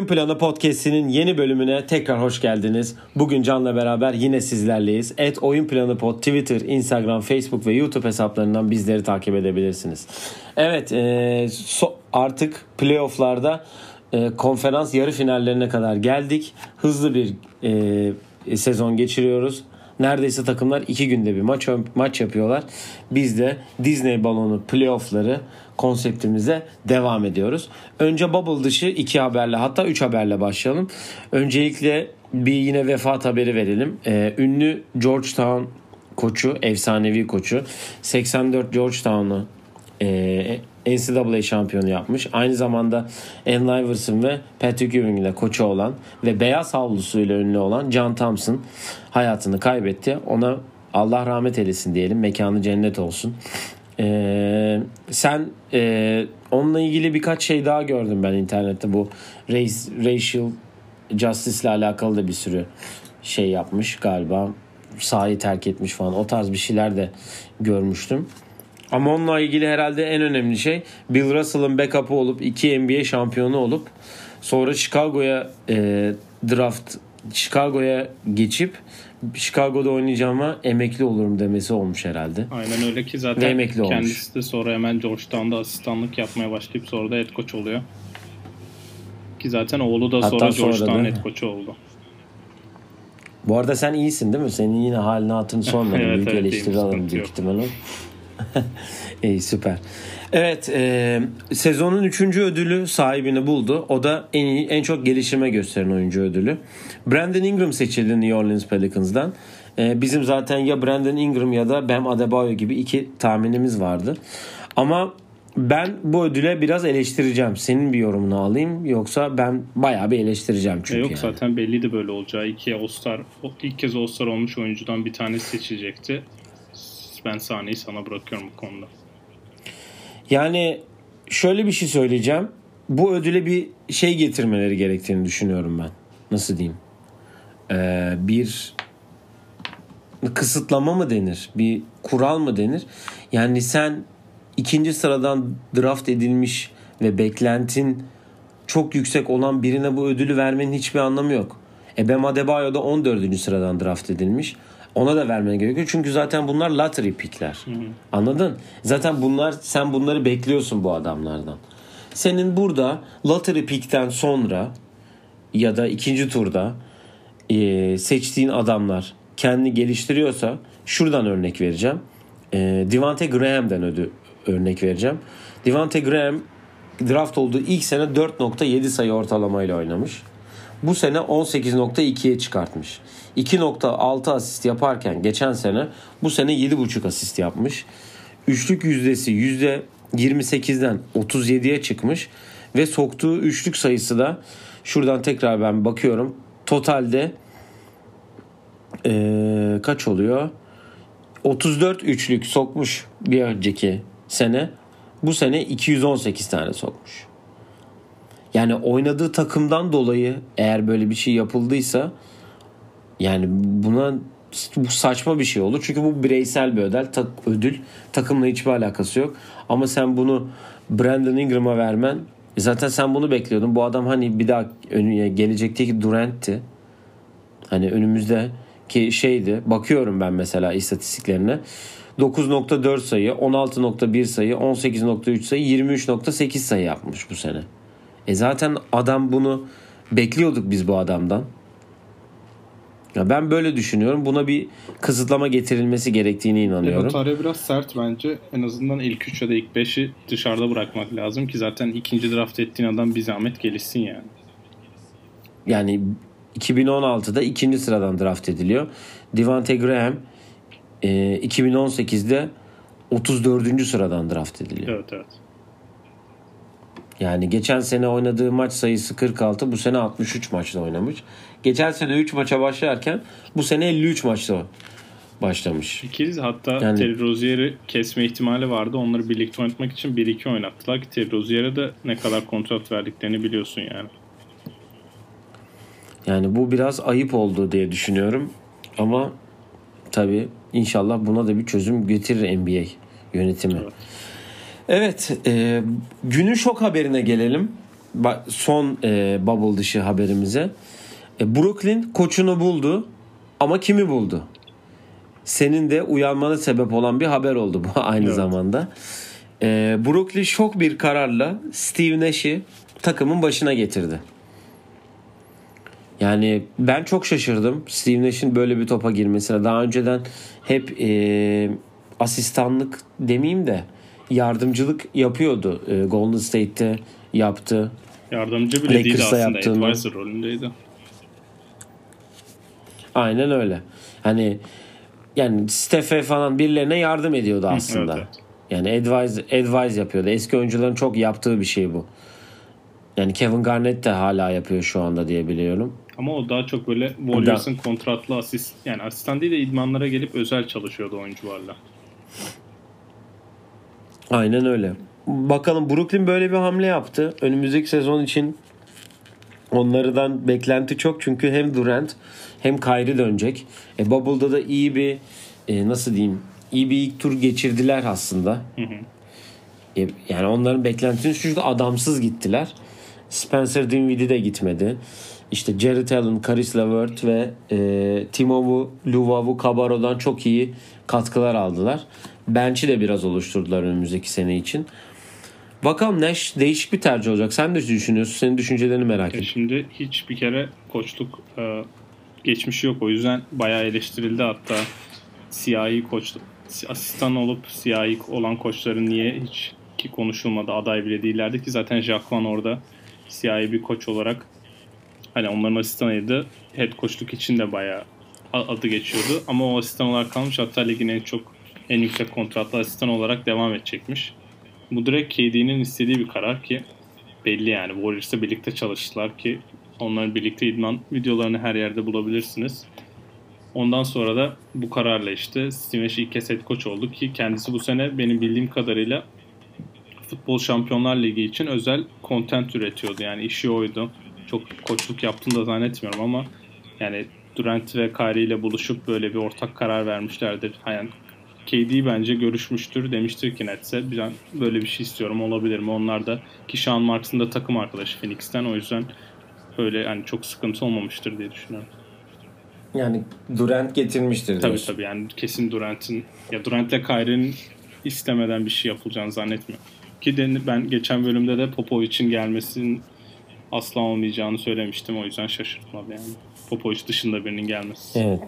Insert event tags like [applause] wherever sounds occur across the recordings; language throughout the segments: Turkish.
Oyun Planı Podcast'inin yeni bölümüne tekrar hoş geldiniz. Bugün Can'la beraber yine sizlerleyiz. Et Oyun Planı Pod Twitter, Instagram, Facebook ve YouTube hesaplarından bizleri takip edebilirsiniz. Evet e, so, artık playofflarda e, konferans yarı finallerine kadar geldik. Hızlı bir e, sezon geçiriyoruz. Neredeyse takımlar iki günde bir maç maç yapıyorlar. Biz de Disney balonu playoffları konseptimize devam ediyoruz. Önce bubble dışı iki haberle hatta üç haberle başlayalım. Öncelikle bir yine vefat haberi verelim. Ee, ünlü Georgetown koçu, efsanevi koçu 84 Georgetown'u e, NCAA şampiyonu yapmış. Aynı zamanda Allen Iverson ve Patrick Ewing ile koçu olan ve beyaz havlusuyla ünlü olan John Thompson hayatını kaybetti. Ona Allah rahmet eylesin diyelim. Mekanı cennet olsun. Ee, sen e, onunla ilgili birkaç şey daha gördüm ben internette. Bu race, racial justice ile alakalı da bir sürü şey yapmış galiba. Sahayı terk etmiş falan. O tarz bir şeyler de görmüştüm. Ama onunla ilgili herhalde en önemli şey Bill Russell'ın backup'ı olup iki NBA şampiyonu olup sonra Chicago'ya e, draft Chicago'ya geçip Chicago'da oynayacağıma emekli olurum demesi olmuş herhalde. Aynen öyle ki zaten emekli kendisi olmuş. de sonra hemen Georgetown'da asistanlık yapmaya başlayıp sonra da head coach oluyor. Ki zaten oğlu da Hatta sonra, sonra Georgetown head coach oldu. Bu arada sen iyisin değil mi? Senin yine halini hatırını sormadım. [laughs] evet, Büyük evet, eleştiri alırım büyük ihtimalle. [laughs] İyi süper. Evet e, sezonun üçüncü ödülü sahibini buldu. O da en iyi, en çok gelişime gösteren oyuncu ödülü. Brandon Ingram seçildi New Orleans Pelicans'dan. E, bizim zaten ya Brandon Ingram ya da Bam Adebayo gibi iki tahminimiz vardı. Ama ben bu ödüle biraz eleştireceğim. Senin bir yorumunu alayım yoksa ben bayağı bir eleştireceğim çünkü. E yok yani. zaten belliydi böyle olacağı. İki All-Star, ilk kez All-Star olmuş oyuncudan bir tanesi seçilecekti. Ben sahneyi sana bırakıyorum bu konuda. Yani şöyle bir şey söyleyeceğim. Bu ödüle bir şey getirmeleri gerektiğini düşünüyorum ben. Nasıl diyeyim? Ee, bir kısıtlama mı denir? Bir kural mı denir? Yani sen ikinci sıradan draft edilmiş ve beklentin çok yüksek olan birine bu ödülü vermenin hiçbir anlamı yok. Ebem Adebayo da 14. sıradan draft edilmiş. Ona da vermen gerekiyor. Çünkü zaten bunlar lottery pickler. Hı hı. Anladın? Zaten bunlar sen bunları bekliyorsun bu adamlardan. Senin burada lottery pickten sonra ya da ikinci turda e, seçtiğin adamlar kendi geliştiriyorsa şuradan örnek vereceğim. E, Devante Graham'den ödü örnek vereceğim. Devante Graham draft olduğu ilk sene 4.7 sayı ortalamayla oynamış. Bu sene 18.2'ye çıkartmış. 2.6 asist yaparken geçen sene bu sene 7.5 asist yapmış. Üçlük yüzdesi %28'den 37'ye çıkmış ve soktuğu üçlük sayısı da şuradan tekrar ben bakıyorum. Totalde ee, kaç oluyor? 34 üçlük sokmuş bir önceki sene. Bu sene 218 tane sokmuş. Yani oynadığı takımdan dolayı eğer böyle bir şey yapıldıysa yani buna bu saçma bir şey olur. Çünkü bu bireysel bir ödül. Tak, ödül. Takımla hiçbir alakası yok. Ama sen bunu Brandon Ingram'a vermen e zaten sen bunu bekliyordun. Bu adam hani bir daha önüne gelecekteki Durant'ti. Hani önümüzde ki şeydi. Bakıyorum ben mesela istatistiklerine. 9.4 sayı, 16.1 sayı, 18.3 sayı, 23.8 sayı yapmış bu sene. E zaten adam bunu bekliyorduk biz bu adamdan. Ya ben böyle düşünüyorum. Buna bir kısıtlama getirilmesi gerektiğini inanıyorum. E, tarih biraz sert bence. En azından ilk 3 ya da ilk 5'i dışarıda bırakmak lazım ki zaten ikinci draft ettiğin adam bir zahmet gelişsin yani. Yani 2016'da ikinci sıradan draft ediliyor. Devante Graham e, 2018'de 34. sıradan draft ediliyor. Evet evet. Yani geçen sene oynadığı maç sayısı 46, bu sene 63 maçta oynamış. Geçen sene 3 maça başlarken bu sene 53 maçta başlamış. İkiliz hatta yani, Terry Rozier'i kesme ihtimali vardı. Onları birlikte oynatmak için 1-2 oynattılar ki Terry Rozier'e de ne kadar kontrat verdiklerini biliyorsun yani. Yani bu biraz ayıp oldu diye düşünüyorum. Ama tabii inşallah buna da bir çözüm getirir NBA yönetimi. Evet. Evet, e, günün şok haberine gelelim. son e, bubble dışı haberimize. E, Brooklyn koçunu buldu ama kimi buldu? Senin de uyanmana sebep olan bir haber oldu bu [laughs] aynı evet. zamanda. E, Brooklyn şok bir kararla Steve Nash'i takımın başına getirdi. Yani ben çok şaşırdım Steve Nash'in böyle bir topa girmesine. Daha önceden hep e, asistanlık demeyeyim de yardımcılık yapıyordu. E, Golden State'te yaptı. Yardımcı bile değildi aslında. Yaptığını. Advisor rolündeydi. Aynen öyle. Hani yani Steph'e falan birilerine yardım ediyordu aslında. evet, evet. Yani advise, advise yapıyordu. Eski oyuncuların çok yaptığı bir şey bu. Yani Kevin Garnett de hala yapıyor şu anda diye biliyorum. Ama o daha çok böyle Warriors'ın kontratlı asist yani asistan değil de idmanlara gelip özel çalışıyordu oyuncularla. Aynen öyle. Bakalım Brooklyn böyle bir hamle yaptı. Önümüzdeki sezon için onlardan beklenti çok çünkü hem Durant hem Kyrie dönecek. E, Bubble'da da iyi bir e, nasıl diyeyim iyi bir ilk tur geçirdiler aslında. Hı hı. E, yani onların beklentisini çünkü adamsız gittiler. Spencer Dinwiddie de gitmedi. İşte Jared Allen, Caris LeVert ve e, Timovu Luvavu Cabaro'dan çok iyi katkılar aldılar. Bench'i de biraz oluşturdular önümüzdeki sene için. Bakalım Nash değişik bir tercih olacak. Sen de düşünüyorsun. Senin düşüncelerini merak ediyorum. Şimdi hiç bir kere koçluk e, geçmişi yok. O yüzden bayağı eleştirildi hatta siyahi koç asistan olup siyahi olan koçların niye hiç ki konuşulmadı aday bile değillerdi ki zaten Jacques Van orada siyahi bir koç olarak hani onların asistanıydı. Head koçluk için de bayağı adı geçiyordu. Ama o asistan olarak kalmış. Hatta ligin en çok en yüksek kontratlı asistan olarak devam edecekmiş. Bu direkt KD'nin istediği bir karar ki belli yani. Warriors'la birlikte çalıştılar ki onların birlikte idman videolarını her yerde bulabilirsiniz. Ondan sonra da bu kararla işte Steve Nash ilk kez head coach oldu ki kendisi bu sene benim bildiğim kadarıyla Futbol Şampiyonlar Ligi için özel content üretiyordu. Yani işi oydu. Çok koçluk yaptığını da zannetmiyorum ama yani Durant ve Kyrie ile buluşup böyle bir ortak karar vermişlerdir. Yani KD bence görüşmüştür. Demiştir ki Nets'e ben böyle bir şey istiyorum olabilir mi? Onlar da ki Sean Marks'ın da takım arkadaşı Phoenix'ten o yüzden böyle yani çok sıkıntı olmamıştır diye düşünüyorum. Yani Durant getirmiştir diyorsun. Tabii tabii yani kesin Durant'in ya Durant ile Kyrie'nin istemeden bir şey yapılacağını zannetmiyorum. Ki ben geçen bölümde de Popovic'in gelmesinin asla olmayacağını söylemiştim. O yüzden şaşırtmadı yani. Popovic dışında birinin gelmesi. Evet.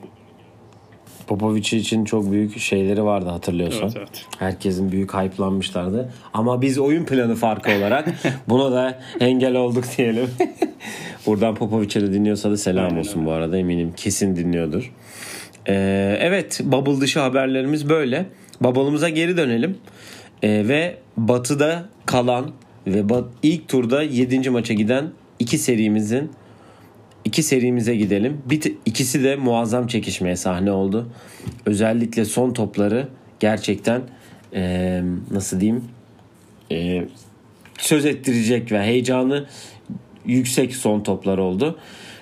Popovic için çok büyük şeyleri vardı hatırlıyorsan. Evet, evet. Herkesin büyük hype'lanmışlardı. Ama biz oyun planı farkı olarak [laughs] buna da engel olduk diyelim. [laughs] Buradan Popovic'e de dinliyorsa da selam Aynen olsun öyle. bu arada eminim kesin dinliyordur. Ee, evet bubble dışı haberlerimiz böyle. Bubble'ımıza geri dönelim. Ee, ve batıda kalan ve ilk turda 7. maça giden iki serimizin iki serimize gidelim. Bir, ikisi de muazzam çekişmeye sahne oldu. Özellikle son topları gerçekten e, nasıl diyeyim e, söz ettirecek ve heyecanı yüksek son toplar oldu.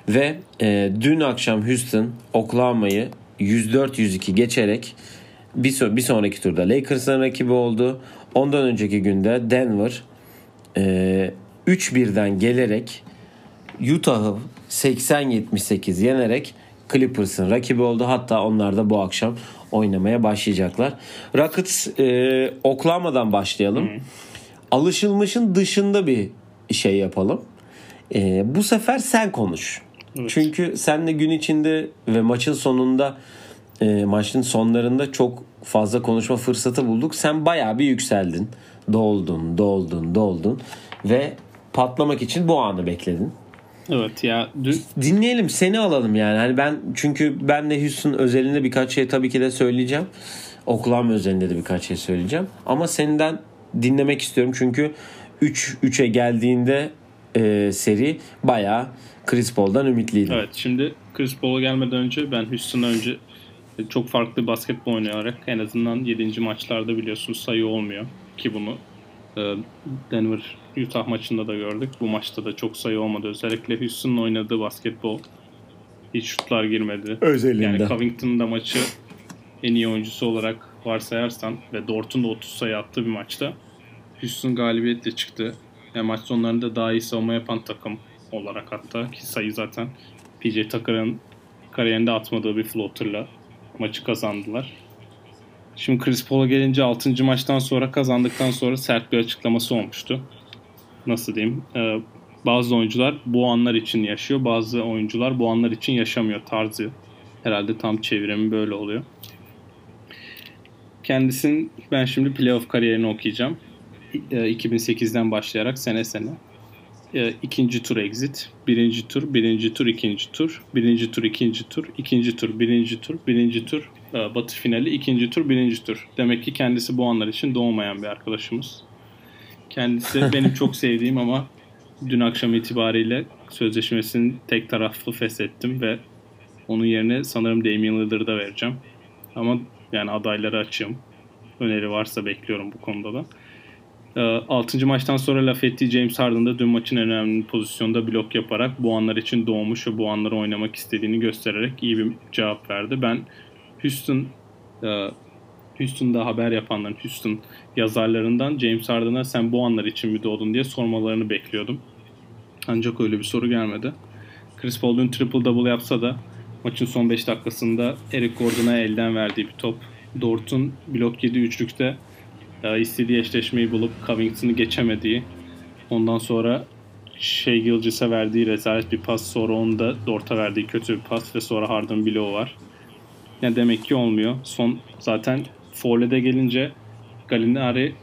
Ve e, dün akşam Houston Oklahoma'yı 104-102 geçerek bir, so- bir sonraki turda Lakers'ın rakibi oldu. Ondan önceki günde Denver e, 3-1'den gelerek Utah'ı 80-78 yenerek Clippers'ın rakibi oldu. Hatta onlar da bu akşam oynamaya başlayacaklar. Rockets e, Oklahoma'dan başlayalım. Hı. Alışılmışın dışında bir şey yapalım. E, bu sefer sen konuş. Evet. Çünkü senle gün içinde ve maçın sonunda e, maçın sonlarında çok fazla konuşma fırsatı bulduk. Sen bayağı bir yükseldin. Doldun, doldun, doldun ve patlamak için bu anı bekledin. Evet ya dün... dinleyelim seni alalım yani. Hani ben çünkü ben de Houston özelinde birkaç şey tabii ki de söyleyeceğim. Oklahoma özelinde de birkaç şey söyleyeceğim. Ama senden dinlemek istiyorum çünkü 3 3'e geldiğinde e, seri bayağı Chris Paul'dan ümitliydim. Evet şimdi Chris Paul'a gelmeden önce ben Houston'a önce çok farklı basketbol oynayarak en azından 7. maçlarda biliyorsunuz sayı olmuyor ki bunu e, Denver Utah maçında da gördük. Bu maçta da çok sayı olmadı. Özellikle Houston'ın oynadığı basketbol hiç şutlar girmedi. Özelinde. Yani Covington'ın da maçı en iyi oyuncusu olarak varsayarsan ve Dort'un da 30 sayı attığı bir maçta Houston galibiyetle çıktı. Yani maç sonlarında daha iyi savunma yapan takım olarak hatta ki sayı zaten PJ Tucker'ın kariyerinde atmadığı bir floater'la maçı kazandılar. Şimdi Chris Paul'a gelince 6. maçtan sonra kazandıktan sonra sert bir açıklaması olmuştu. Nasıl diyeyim? Ee, bazı oyuncular bu anlar için yaşıyor. Bazı oyuncular bu anlar için yaşamıyor tarzı. Herhalde tam çevirimi böyle oluyor. Kendisinin ben şimdi playoff kariyerini okuyacağım. 2008'den başlayarak sene sene. ikinci tur exit, birinci tur, birinci tur, ikinci tur, birinci tur, ikinci tur, ikinci tur, birinci tur, birinci tur, batı finali, ikinci tur, birinci tur. Demek ki kendisi bu anlar için doğmayan bir arkadaşımız. Kendisi [laughs] benim çok sevdiğim ama dün akşam itibariyle sözleşmesini tek taraflı feshettim ve onun yerine sanırım Damian Lillard'a vereceğim. Ama yani adayları açayım. Öneri varsa bekliyorum bu konuda da. 6. Ee, maçtan sonra laf ettiği James Harden da dün maçın en önemli pozisyonda blok yaparak bu anlar için doğmuş ve bu anları oynamak istediğini göstererek iyi bir cevap verdi. Ben Houston e, Houston'da haber yapanların, Houston yazarlarından James Harden'a sen bu anlar için mi doğdun diye sormalarını bekliyordum. Ancak öyle bir soru gelmedi. Chris Paul dün triple double yapsa da maçın son 5 dakikasında Eric Gordon'a elden verdiği bir top. Dort'un blok 7 üçlükte e, istediği eşleşmeyi bulup Covington'ı geçemediği. Ondan sonra şey Gilgis'e verdiği rezalet bir pas sonra onda Dort'a verdiği kötü bir pas ve sonra Harden bloğu var. Yani demek ki olmuyor. Son zaten foul'e gelince Gallinari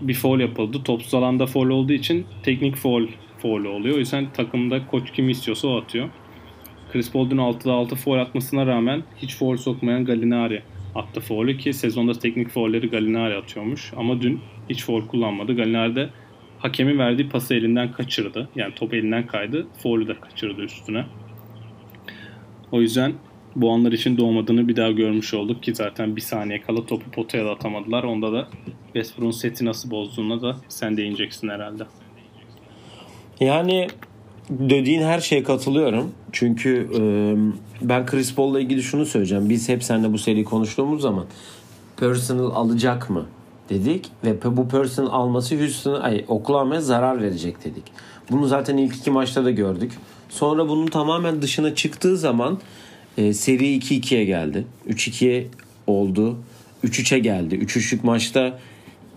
bir foul yapıldı. Topsuz alanda foul olduğu için teknik foul foul oluyor. O yüzden takımda koç kim istiyorsa o atıyor. Chris Paul dün 6'da 6 foul atmasına rağmen hiç foul sokmayan Gallinari attı foul'ü ki sezonda teknik foul'leri Gallinari atıyormuş. Ama dün hiç foul kullanmadı. Gallinari de hakemin verdiği pası elinden kaçırdı. Yani top elinden kaydı. Foul'ü de kaçırdı üstüne. O yüzden bu anlar için doğmadığını bir daha görmüş olduk ki zaten bir saniye kala topu potaya da atamadılar. Onda da Westbrook'un seti nasıl bozduğuna da sen değineceksin herhalde. Yani dediğin her şeye katılıyorum. Çünkü e, ben Chris Paul'la ilgili şunu söyleyeceğim. Biz hep seninle bu seriyi konuştuğumuz zaman personal alacak mı dedik ve bu personal alması Houston'a ay Oklahoma'ya zarar verecek dedik. Bunu zaten ilk iki maçta da gördük. Sonra bunun tamamen dışına çıktığı zaman e, seri 2-2'ye geldi. 3-2'ye oldu. 3-3'e geldi. 3-3'lük maçta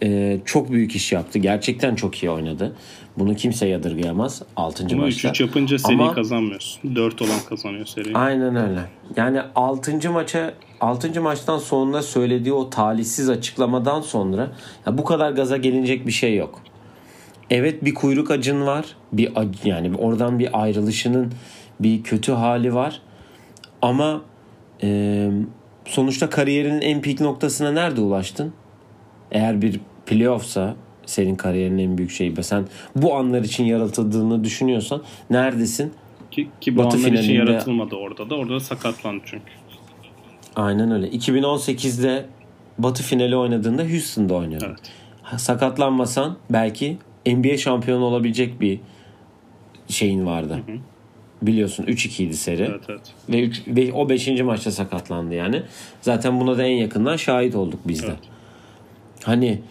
e, çok büyük iş yaptı. Gerçekten çok iyi oynadı. Bunu kimse yadırgayamaz. 6. Ama maçta. 3-3 yapınca seri Ama, kazanmıyorsun. 4 olan kazanıyor seri. Aynen öyle. Yani 6. maça 6. maçtan sonra söylediği o talihsiz açıklamadan sonra ya bu kadar gaza gelinecek bir şey yok. Evet bir kuyruk acın var. Bir yani oradan bir ayrılışının bir kötü hali var. Ama e, sonuçta kariyerinin en peak noktasına nerede ulaştın? Eğer bir playoffsa senin kariyerinin en büyük şeyi ve sen bu anlar için yaratıldığını düşünüyorsan neredesin? Ki, ki bu Batı anlar finalinde... için yaratılmadı orada da. Orada da sakatlandı çünkü. Aynen öyle. 2018'de Batı finali oynadığında Houston'da oynadı. Evet. Sakatlanmasan belki NBA şampiyonu olabilecek bir şeyin vardı. Hı hı. Biliyorsun 3-2 idi seri. Evet, evet. Ve, üç, ve o 5. maçta sakatlandı yani. Zaten buna da en yakından şahit olduk biz de. Evet. Hani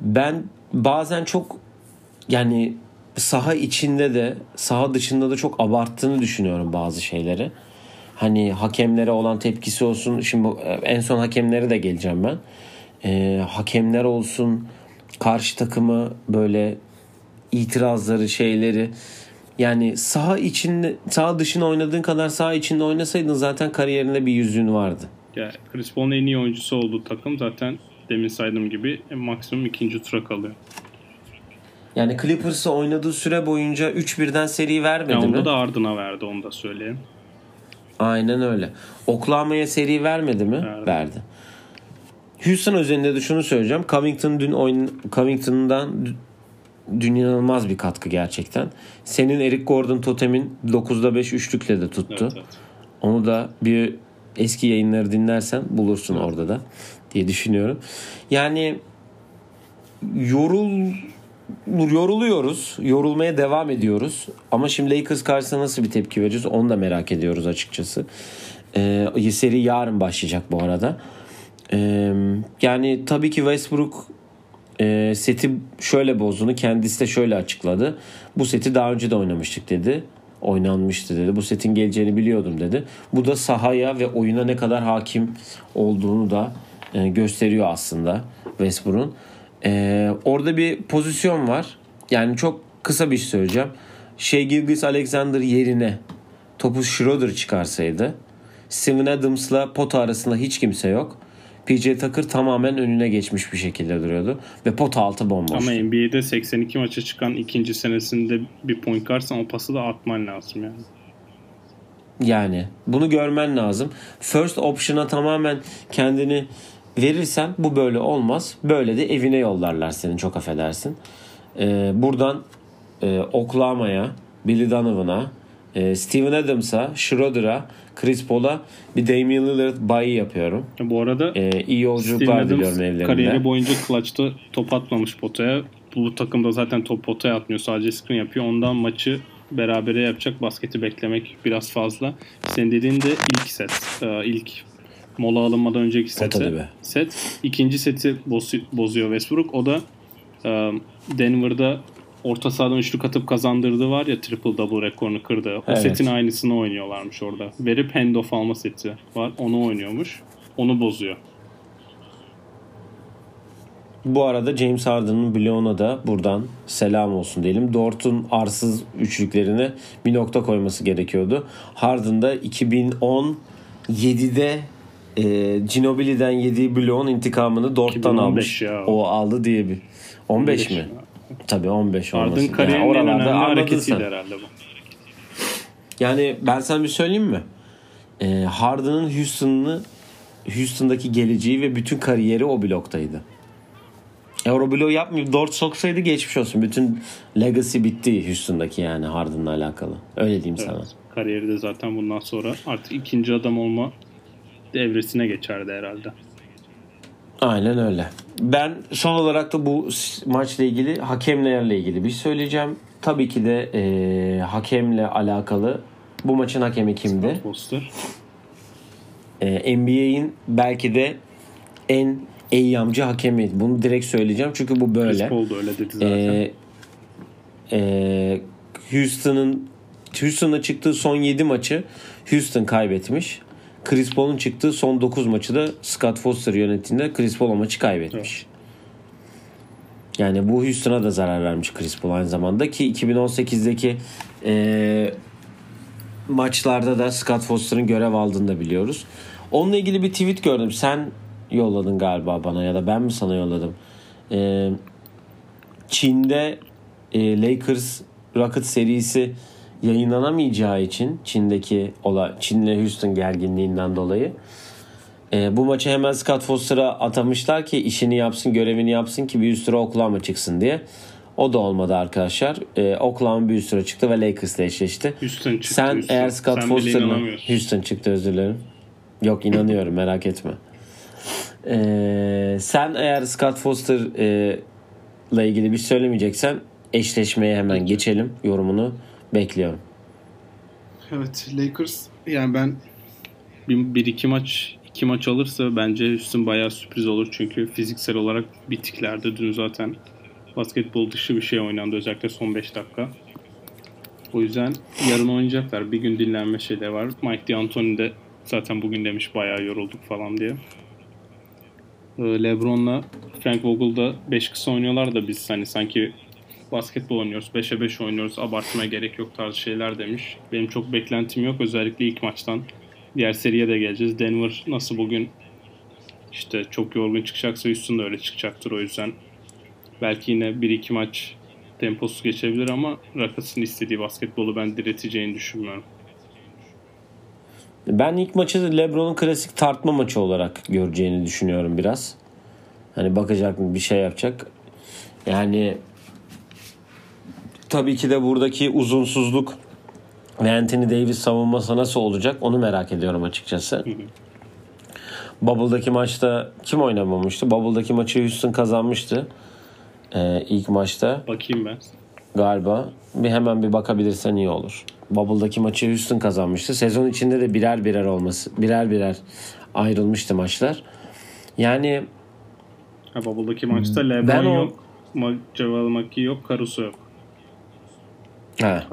ben bazen çok yani saha içinde de saha dışında da çok abarttığını düşünüyorum bazı şeyleri. Hani hakemlere olan tepkisi olsun. Şimdi en son hakemlere de geleceğim ben. Ee, hakemler olsun karşı takımı böyle itirazları şeyleri yani saha içinde saha dışında oynadığın kadar saha içinde oynasaydın zaten kariyerinde bir yüzüğün vardı. Ya Chris Paul'un en iyi oyuncusu olduğu takım zaten demin saydığım gibi maksimum ikinci tura kalıyor. Yani Clippers'ı oynadığı süre boyunca 3-1'den seri vermedi ya onda mi? Da ardına verdi onu da söyleyeyim. Aynen öyle. Oklahoma'ya seri vermedi mi? Verdi. verdi. Houston özelinde de şunu söyleyeceğim. Covington dün oyun Covington'dan inanılmaz bir katkı gerçekten. Senin Eric Gordon totemin 9'da 5 üçlükle de tuttu. Evet, evet. Onu da bir eski yayınları dinlersen bulursun evet. orada da diye düşünüyorum. Yani yorul yoruluyoruz. Yorulmaya devam ediyoruz. Ama şimdi Lakers karşısında nasıl bir tepki vereceğiz onu da merak ediyoruz açıkçası. Ee, seri yarın başlayacak bu arada. Ee, yani tabii ki Westbrook e, seti şöyle bozduğunu kendisi de şöyle açıkladı. Bu seti daha önce de oynamıştık dedi. Oynanmıştı dedi. Bu setin geleceğini biliyordum dedi. Bu da sahaya ve oyuna ne kadar hakim olduğunu da e, gösteriyor aslında Westbrook'un. E, orada bir pozisyon var. Yani çok kısa bir şey söyleyeceğim. Şey Gilgis Alexander yerine topu Schroeder çıkarsaydı Steven Adams'la pota arasında hiç kimse yok. PJ Tucker tamamen önüne geçmiş bir şekilde duruyordu. Ve pota altı bomboş. Ama NBA'de 82 maça çıkan ikinci senesinde bir point guardsan o pası da atman lazım yani. Yani bunu görmen lazım. First option'a tamamen kendini verirsen bu böyle olmaz. Böyle de evine yollarlar seni çok affedersin. Ee, buradan e, Oklahoma'ya, Billy Donovan'a, e, Steven Adams'a, Schroeder'a, Chris Paul'a bir Damian Lillard bayi yapıyorum. Bu arada Ee, iyi yolculuklar diliyorum evlerinde. kariyeri boyunca clutch'ta top atmamış potaya. Bu takımda zaten top potaya atmıyor. Sadece screen yapıyor. Ondan maçı berabere yapacak basketi beklemek biraz fazla. Senin dediğin de ilk set. Ee, ilk mola alınmadan önceki seti. Set. İkinci seti boz- bozuyor Westbrook. O da e, Denver'da orta sahadan üçlük atıp kazandırdığı var ya triple double rekorunu kırdı. O Evet. setin aynısını oynuyorlarmış orada. Verip handoff alma seti var. Onu oynuyormuş. Onu bozuyor. Bu arada James Harden'ın bloğuna da buradan selam olsun diyelim. Dort'un arsız üçlüklerine bir nokta koyması gerekiyordu. Harden da 2017'de e, Ginobili'den yediği bloğun intikamını Dort'tan 2015 almış. ya. O aldı diye bir. 15, mi? Tabii 15 olması. Harden kariyerinin Yani önemli hareketiydi sen. herhalde bu. Yani ben sana bir söyleyeyim mi? Ee, Harden'ın Houston'ını Houston'daki geleceği ve bütün kariyeri o bloktaydı. Bloğu yapmayıp Dort soksaydı geçmiş olsun. Bütün legacy bitti Houston'daki yani Harden'la alakalı. Öyle diyeyim sana. Evet. Kariyeri de zaten bundan sonra artık ikinci adam olma devresine geçerdi herhalde. Aynen öyle. Ben son olarak da bu maçla ilgili hakemlerle ilgili bir şey söyleyeceğim. Tabii ki de e, hakemle alakalı bu maçın hakemi kimdi? E, NBA'in belki de en eyyamcı hakemi. Bunu direkt söyleyeceğim çünkü bu Chris böyle. Paul da öyle dedi zaten. E, e, Houston'ın Houston'a çıktığı son 7 maçı Houston kaybetmiş. Chris Paul'un çıktığı son 9 maçı da Scott Foster yönetiminde Chris Paul maçı kaybetmiş. Yani bu Houston'a da zarar vermiş Chris Paul aynı zamanda ki 2018'deki e, maçlarda da Scott Foster'ın görev aldığını da biliyoruz. Onunla ilgili bir tweet gördüm. Sen yolladın galiba bana ya da ben mi sana yolladım? E, Çin'de e, Lakers Rockets serisi yayınlanamayacağı için Çin'deki ola Çin'le Houston gerginliğinden dolayı e, bu maçı hemen Scott Foster'a atamışlar ki işini yapsın, görevini yapsın ki bir üst tura Oklahoma çıksın diye. O da olmadı arkadaşlar. E, Oklahoma bir üst tura çıktı ve Lakers'la eşleşti. Houston çıktı. Sen Houston. eğer Scott Foster'la. Houston çıktı özür dilerim. Yok inanıyorum merak etme. Ee, sen eğer Scott Foster e, ile ilgili bir şey söylemeyeceksen eşleşmeye hemen geçelim. Yorumunu bekliyorum. Evet Lakers yani ben bir, bir iki maç iki maç alırsa bence Houston bayağı sürpriz olur çünkü fiziksel olarak bitiklerdi. Dün zaten basketbol dışı bir şey oynandı özellikle son 5 dakika. O yüzden yarın oynayacaklar. Bir gün dinlenme şeyleri var. Mike D'Antoni de zaten bugün demiş bayağı yorulduk falan diye. Ee, LeBron'la Frank Vogel'da 5 kısa oynuyorlar da biz hani sanki basketbol oynuyoruz. 5'e 5 oynuyoruz. Abartmaya gerek yok tarzı şeyler demiş. Benim çok beklentim yok. Özellikle ilk maçtan. Diğer seriye de geleceğiz. Denver nasıl bugün işte çok yorgun çıkacaksa Houston da öyle çıkacaktır. O yüzden belki yine 1-2 maç temposu geçebilir ama Rockets'ın istediği basketbolu ben direteceğini düşünmüyorum. Ben ilk maçı LeBron'un klasik tartma maçı olarak göreceğini düşünüyorum biraz. Hani bakacak mı bir şey yapacak. Yani tabii ki de buradaki uzunsuzluk ve Anthony Davis savunması nasıl olacak onu merak ediyorum açıkçası. Bubble'daki maçta kim oynamamıştı? Bubble'daki maçı Houston kazanmıştı. Ee, ilk maçta Bakayım ben. galiba. Bir hemen bir bakabilirsen iyi olur. Bubble'daki maçı Houston kazanmıştı. Sezon içinde de birer birer olması, birer birer ayrılmıştı maçlar. Yani Ha, Bubble'daki maçta LeBron Ben o- yok. McGee yok. Caruso yok. Ha.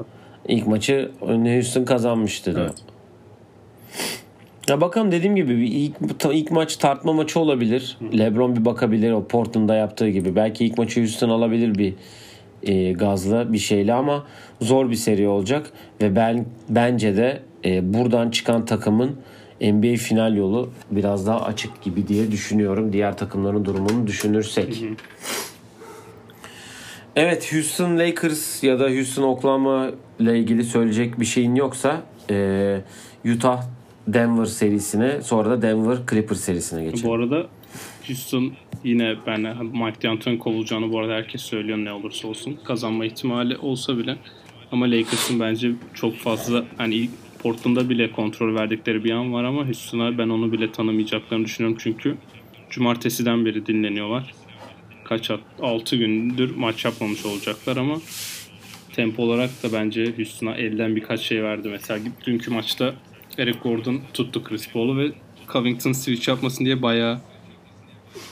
İlk maçı Houston kazanmıştı. Evet. Ya bakalım dediğim gibi bir ilk ilk maç tartma maçı olabilir. LeBron bir bakabilir o Portland'da yaptığı gibi. Belki ilk maçı Houston alabilir bir e, gazla bir şeyle ama zor bir seri olacak ve ben bence de e, buradan çıkan takımın NBA final yolu biraz daha açık gibi diye düşünüyorum. Diğer takımların durumunu düşünürsek. Evet Houston Lakers ya da Houston Oklahoma ile ilgili söyleyecek bir şeyin yoksa e, Utah Denver serisine sonra da Denver Clippers serisine geçelim. Bu arada Houston yine ben Mike D'Antoni kovulacağını bu arada herkes söylüyor ne olursa olsun. Kazanma ihtimali olsa bile ama Lakers'ın bence çok fazla hani Portland'da bile kontrol verdikleri bir an var ama Houston'a ben onu bile tanımayacaklarını düşünüyorum çünkü cumartesiden beri dinleniyorlar. Kaç 6 gündür maç yapmamış olacaklar ama tempo olarak da bence Houston'a elden birkaç şey verdi. Mesela dünkü maçta Eric Gordon tuttu Chris Paul'u ve Covington switch yapmasın diye bayağı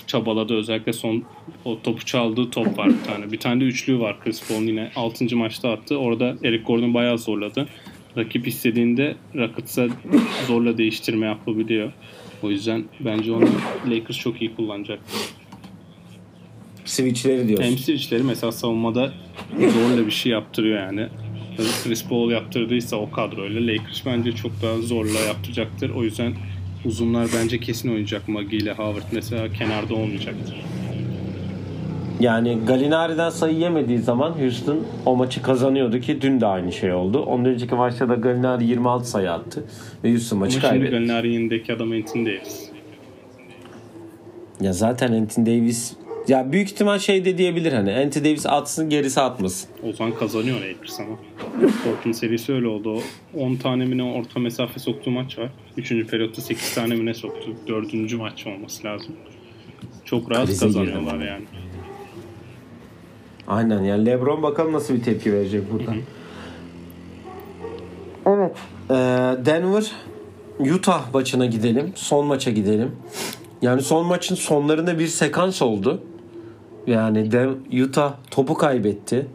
çabaladı. Özellikle son o topu çaldığı top var bir tane. Bir tane de üçlü var Chris Paul'un yine 6. maçta attı. Orada Eric Gordon bayağı zorladı. Rakip istediğinde Rockets'a zorla değiştirme yapabiliyor. O yüzden bence onu Lakers çok iyi kullanacak. Switchleri diyorsun. Hem switchleri mesela savunmada zorla bir şey yaptırıyor yani. Chris Paul yaptırdıysa o kadroyla Lakers bence çok daha zorla yaptıracaktır. O yüzden uzunlar bence kesin oynayacak Maggie ile Howard mesela kenarda olmayacaktır. Yani Galinari'den sayı yemediği zaman Houston o maçı kazanıyordu ki dün de aynı şey oldu. Ondan önceki maçta da Galinari 26 sayı attı ve Houston maçı Ama şimdi kaybetti. Gallinari'nin yanındaki adam Entin Davis. Ya zaten Anthony Davis ya büyük ihtimal şey de diyebilir hani Anthony Davis atsın gerisi atmasın. O zaman kazanıyor Lakers ama. Portland serisi öyle oldu. O 10 tane mi ne orta mesafe soktuğu maç var. 3. periyotta 8 tane mi ne soktu. 4. maç olması lazım. Çok rahat Krize kazanıyorlar yani. Aynen yani LeBron bakalım nasıl bir tepki verecek burada. Evet. Ee, Denver Utah maçına gidelim. Son maça gidelim. Yani son maçın sonlarında bir sekans oldu. Yani Den- Utah topu kaybetti.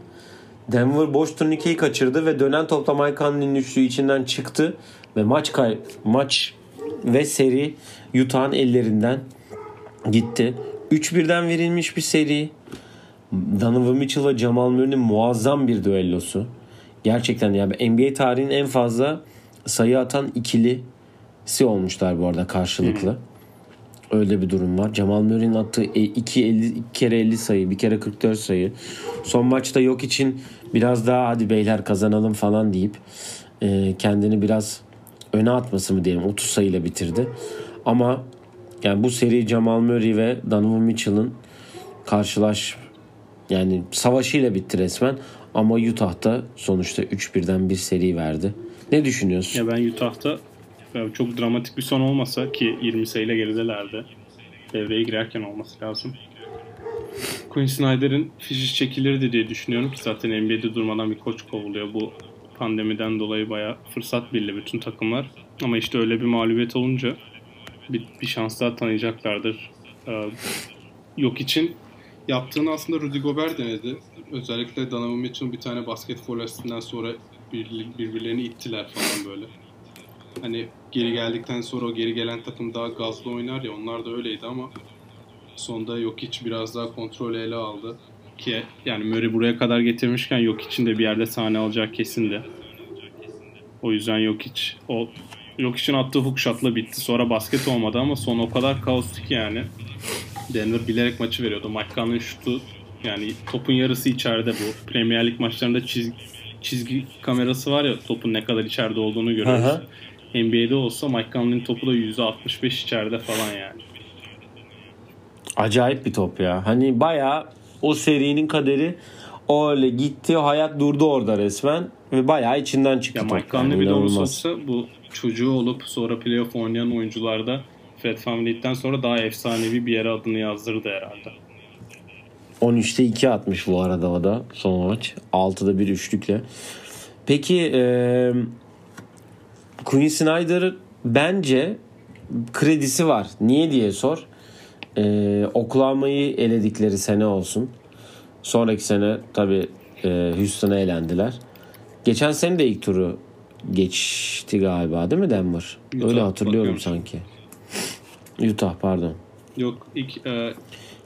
Denver boş turnikeyi kaçırdı ve dönen topta Mike Conley'nin üçlüğü içinden çıktı ve maç kay maç ve seri Utah'ın ellerinden gitti. 3-1'den verilmiş bir seri. Donovan Mitchell ve Jamal Murray'nin muazzam bir düellosu. Gerçekten yani NBA tarihinin en fazla sayı atan ikilisi olmuşlar bu arada karşılıklı. Öyle bir durum var. Jamal Murray'nin attığı 2 50 iki kere 50 sayı, bir kere 44 sayı. Son maçta yok için biraz daha hadi beyler kazanalım falan deyip e, kendini biraz öne atması mı diyelim 30 sayıyla bitirdi. Ama yani bu seri Jamal Murray ve Donovan Mitchell'ın karşılaş yani savaşıyla bitti resmen. Ama Utah'ta sonuçta 3-1'den bir seri verdi. Ne düşünüyorsun? Ya ben Utah'ta çok dramatik bir son olmasa ki 20 sayıyla geridelerdi. Devreye girerken olması lazım. Quinn Snyder'ın fişi çekilirdi diye düşünüyorum ki zaten NBA'de durmadan bir koç kovuluyor. Bu pandemiden dolayı bayağı fırsat bildi bütün takımlar. Ama işte öyle bir mağlubiyet olunca bir, bir şans daha tanıyacaklardır. Ee, yok için yaptığını aslında Rudy Gobert denedi. Özellikle Donovan Mitchell bir tane basket forvestinden sonra bir- birbirlerini ittiler falan böyle. Hani geri geldikten sonra o geri gelen takım daha gazlı oynar ya onlar da öyleydi ama sonda yok hiç biraz daha kontrolü ele aldı. Ki yani Murray buraya kadar getirmişken yok için de bir yerde sahne alacak kesindi. O yüzden yok hiç o yok için attığı hook shot'la bitti. Sonra basket olmadı ama son o kadar kaostu ki yani. Denver bilerek maçı veriyordu. Mike Conley'in şutu yani topun yarısı içeride bu. Premier Lig maçlarında çizgi, çizgi kamerası var ya topun ne kadar içeride olduğunu görüyoruz. NBA'de olsa Mike Conley'in topu da %65 içeride falan yani. Acayip bir top ya. Hani bayağı o serinin kaderi o öyle gitti. Hayat durdu orada resmen. Ve bayağı içinden çıktı Ya top. Mike Conley Yani bir de soksa bu çocuğu olup sonra playoff oynayan oyuncularda Fred VanVleet'ten sonra daha efsanevi bir yere adını yazdırdı herhalde. 13'te 2 atmış bu arada o da son maç. 6'da bir üçlükle. Peki e, Quinn Snyder bence kredisi var. Niye diye sor. e, Oklahoma'yı eledikleri sene olsun. Sonraki sene tabii e, Houston'a elendiler. Geçen sene de ilk turu geçti galiba değil mi Denver? Utah, Öyle hatırlıyorum sanki. Utah pardon. Yok ilk e,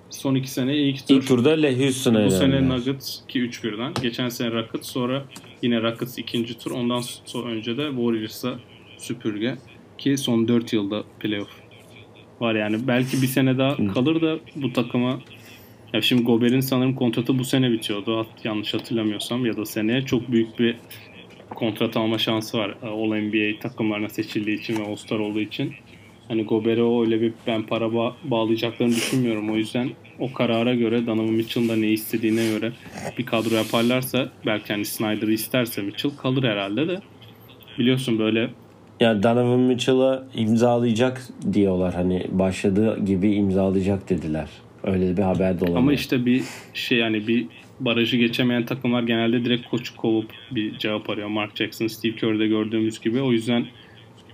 son iki sene ilk tur. İlk turda Le Houston'a bu sene. Nuggets ki 3-1'den. Geçen sene Rockets sonra yine Rockets ikinci tur. Ondan sonra önce de Warriors'a süpürge. Ki son 4 yılda playoff var yani. Belki bir sene daha kalır da bu takıma ya şimdi Gober'in sanırım kontratı bu sene bitiyordu. Yanlış hatırlamıyorsam ya da seneye çok büyük bir kontrat alma şansı var. e, All NBA takımlarına seçildiği için ve All-Star olduğu için. Hani Gober'e öyle bir ben para ba- bağlayacaklarını düşünmüyorum. O yüzden o karara göre Donovan Mitchell'ın da ne istediğine göre bir kadro yaparlarsa belki hani Snyder'ı isterse Mitchell kalır herhalde de. Biliyorsun böyle Ya Donovan Mitchell'a imzalayacak diyorlar hani başladığı gibi imzalayacak dediler. Öyle bir haber de olabilir. ama işte bir şey yani bir barajı geçemeyen takımlar genelde direkt koçu kovup bir cevap arıyor. Mark Jackson, Steve Kerr'de gördüğümüz gibi. O yüzden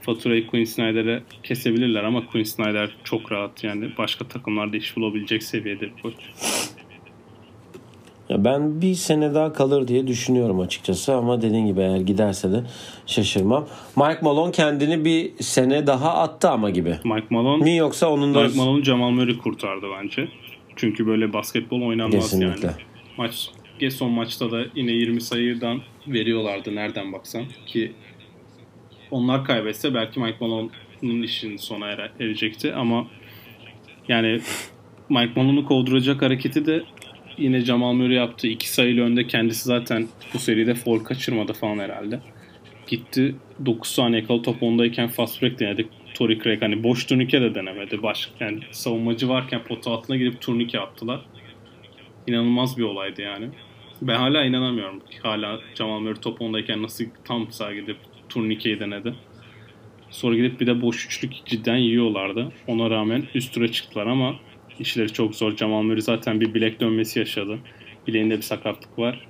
faturayı Quinn Snyder'e kesebilirler ama Quinn Snyder çok rahat yani başka takımlarda iş bulabilecek seviyede bir koç. Ya ben bir sene daha kalır diye düşünüyorum açıkçası ama dediğin gibi eğer giderse de şaşırmam. Mike Malone kendini bir sene daha attı ama gibi. Mike Malone, Mi yoksa onun da Mike Malone Jamal Murray kurtardı bence. Çünkü böyle basketbol oynanmaz Kesinlikle. yani. Maç son maçta da yine 20 sayıdan veriyorlardı nereden baksan ki onlar kaybetse belki Mike Malone'un işinin sona ere- erecekti ama yani Mike Malone'u kovduracak hareketi de yine Jamal Murray yaptı. İki sayılı önde kendisi zaten bu seride foul kaçırmadı falan herhalde. Gitti 9 saniye kalı top ondayken fast break denedi. Tory Craig hani boş turnike de denemedi. Baş, yani savunmacı varken pota altına girip turnike attılar. İnanılmaz bir olaydı yani. Ben hala inanamıyorum. Hala Jamal Murray top ondayken nasıl tam sağa gidip turnikeyi denedi. Sonra gidip bir de boş üçlük cidden yiyorlardı. Ona rağmen üst tura çıktılar ama işleri çok zor. Jamal Murray zaten bir bilek dönmesi yaşadı. Bileğinde bir sakatlık var.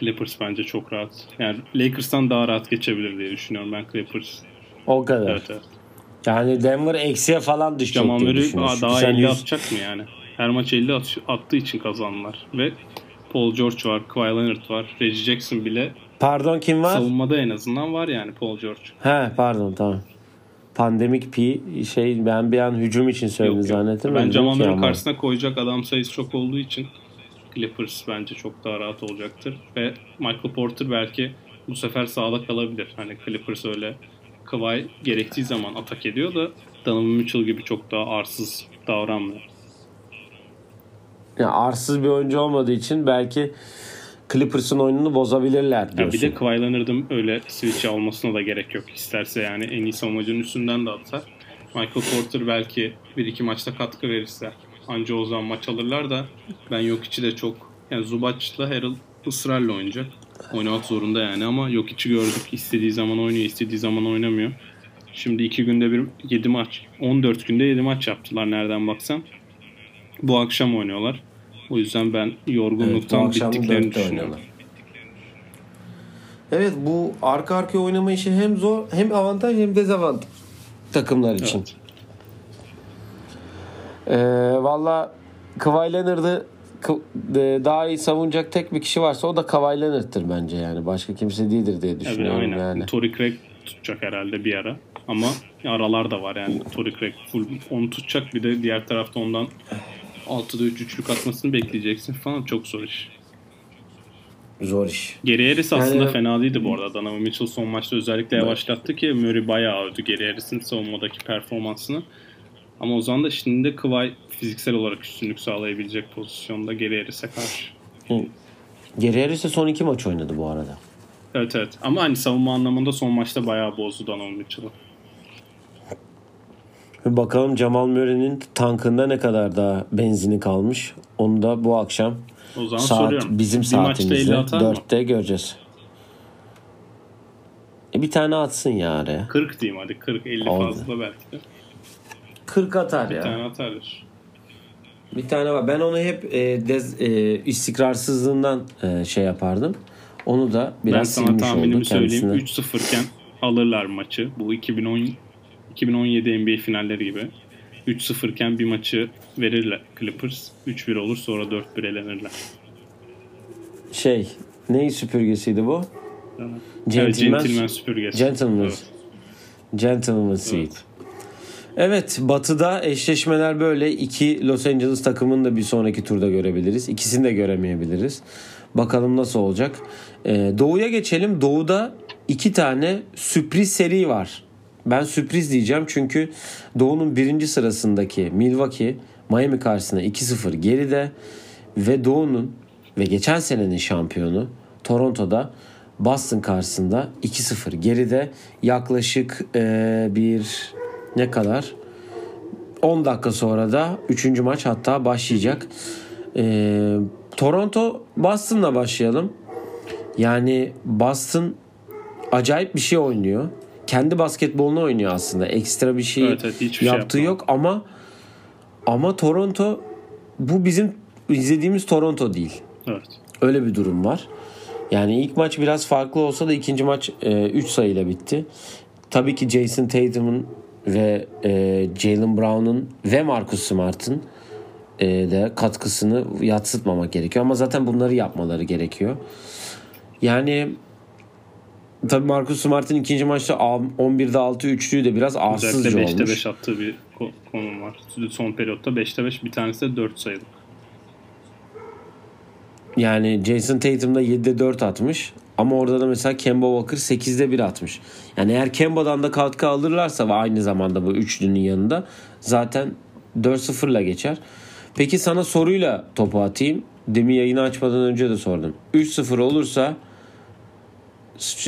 Clippers bence çok rahat. Yani Lakers'tan daha rahat geçebilir diye düşünüyorum ben Clippers. o kadar. Evet evet. Yani Denver eksiye falan düşecek Jamal Murray daha Sen 50 yüz- atacak mı yani? Her maç 50 at- attığı için kazandılar. Ve Paul George var, Kawhi Leonard var, Reggie Jackson bile Pardon kim var? savunmada en azından var yani Paul George. He pardon tamam. Pandemik pi şey ben bir an hücum için söyledim zannettim. Ben Dedim Jamal ki Murray'ın ama- karşısına koyacak adam sayısı çok olduğu için Clippers bence çok daha rahat olacaktır. Ve Michael Porter belki bu sefer sağda kalabilir. Hani Clippers öyle Kawhi gerektiği zaman atak ediyor da Donovan Mitchell gibi çok daha arsız davranmıyor. Ya arsız bir oyuncu olmadığı için belki Clippers'ın oyununu bozabilirler Ya diyorsun. bir de Kawhi Leonard'ın öyle switch almasına da gerek yok. İsterse yani en iyi savunmacının üstünden de atar. Michael Porter belki bir iki maçta katkı verirse anca o zaman maç alırlar da ben yok içi de çok yani Zubac'la Harrell ısrarla oynayacak. Oynamak zorunda yani ama yok içi gördük. istediği zaman oynuyor, istediği zaman oynamıyor. Şimdi iki günde bir 7 maç, 14 günde 7 maç yaptılar nereden baksan. Bu akşam oynuyorlar. O yüzden ben Evet, yorgunluktan akşam bittiklerini düşünüyorum. Evet bu arka arkaya oynama işi hem zor hem avantaj hem dezavantaj takımlar için. Evet. Ee, Valla Kawhi Leonard'ı e, daha iyi savunacak tek bir kişi varsa o da Kawhi Leonard'tır bence yani. Başka kimse değildir diye Evet, düşünüyorum aynen. yani. Tory Craig tutacak herhalde bir ara. Ama aralar da var yani. Tory Craig full onu tutacak bir de diğer tarafta ondan 6'da 3 üçlük atmasını bekleyeceksin falan. Çok zor iş. Zor iş. Geri Harris aslında Yani- fena değildi bu arada. Donovan Mitchell son maçta özellikle yavaşlattı ki Murray bayağı övdü Geri Harris'in savunmadaki performansını. Ama o zaman da şimdi de Kawhi fiziksel olarak üstünlük sağlayabilecek pozisyonda Geri Harris'e karşı. Geri Harris'e son iki maç oynadı bu arada. Evet evet. Ama hani savunma anlamında son maçta bayağı bozdu Donovan Mitchell'ı. Bakalım Jamal Murray'nin tankında ne kadar daha benzini kalmış. Onu da bu akşam O zaman saat soruyorum. bizim bir maçta 50 saatimizde atar mı? 4'te göreceğiz. E bir tane atsın ya araya. 40 diyeyim hadi 40 50 Oldu. fazla belki de. 40 atar Bir ya. tane atarlar. Bir tane var. Ben onu hep e, dez, e, istikrarsızlığından e, şey yapardım. Onu da Ben biraz sana silmiş tahminimi oldu söyleyeyim. kendisine. 3-0 iken alırlar maçı. Bu 2010 2017 NBA finalleri gibi. 3-0 iken bir maçı verirler Clippers. 3-1 olur sonra 4-1 elenirler. Şey, neyin süpürgesiydi bu? Evet, Gentleman, Gentleman süpürgesi. Gentleman, Evet. Gentleman Seat. Evet. Evet, Batı'da eşleşmeler böyle. İki Los Angeles takımını da bir sonraki turda görebiliriz. İkisini de göremeyebiliriz. Bakalım nasıl olacak. Ee, Doğu'ya geçelim. Doğu'da iki tane sürpriz seri var. Ben sürpriz diyeceğim çünkü Doğu'nun birinci sırasındaki Milwaukee Miami karşısında 2-0 geride ve Doğu'nun ve geçen senenin şampiyonu Toronto'da Boston karşısında 2-0 geride yaklaşık eee, bir ne kadar 10 dakika sonra da 3. maç hatta başlayacak. Eee, Toronto Boston'la başlayalım. Yani Boston acayip bir şey oynuyor. Kendi basketbolunu oynuyor aslında. Ekstra bir şey Evet, evet, şey yaptığı yapmadı. yok ama ama Toronto bu bizim izlediğimiz Toronto değil. Evet. Öyle bir durum var. Yani ilk maç biraz farklı olsa da ikinci maç 3 sayıyla bitti. Tabii ki Jason Tatum'un ve e, Jalen Brown'un ve Marcus Smart'ın e, de katkısını yatsıtmamak gerekiyor. Ama zaten bunları yapmaları gerekiyor. Yani tabii Marcus Smart'ın ikinci maçta 11'de 6 üçlüğü de biraz arsızca Özellikle 5'te olmuş. 5 attığı bir ko- konum var. Son periyotta 5'te 5 bir tanesi de 4 sayılı. Yani Jason Tatum da 7'de 4 atmış. Ama orada da mesela Kemba Walker 8'de 1 atmış. Yani eğer Kemba'dan da katkı alırlarsa ve aynı zamanda bu üçlünün yanında zaten 4-0'la geçer. Peki sana soruyla topu atayım. Demin yayını açmadan önce de sordum. 3-0 olursa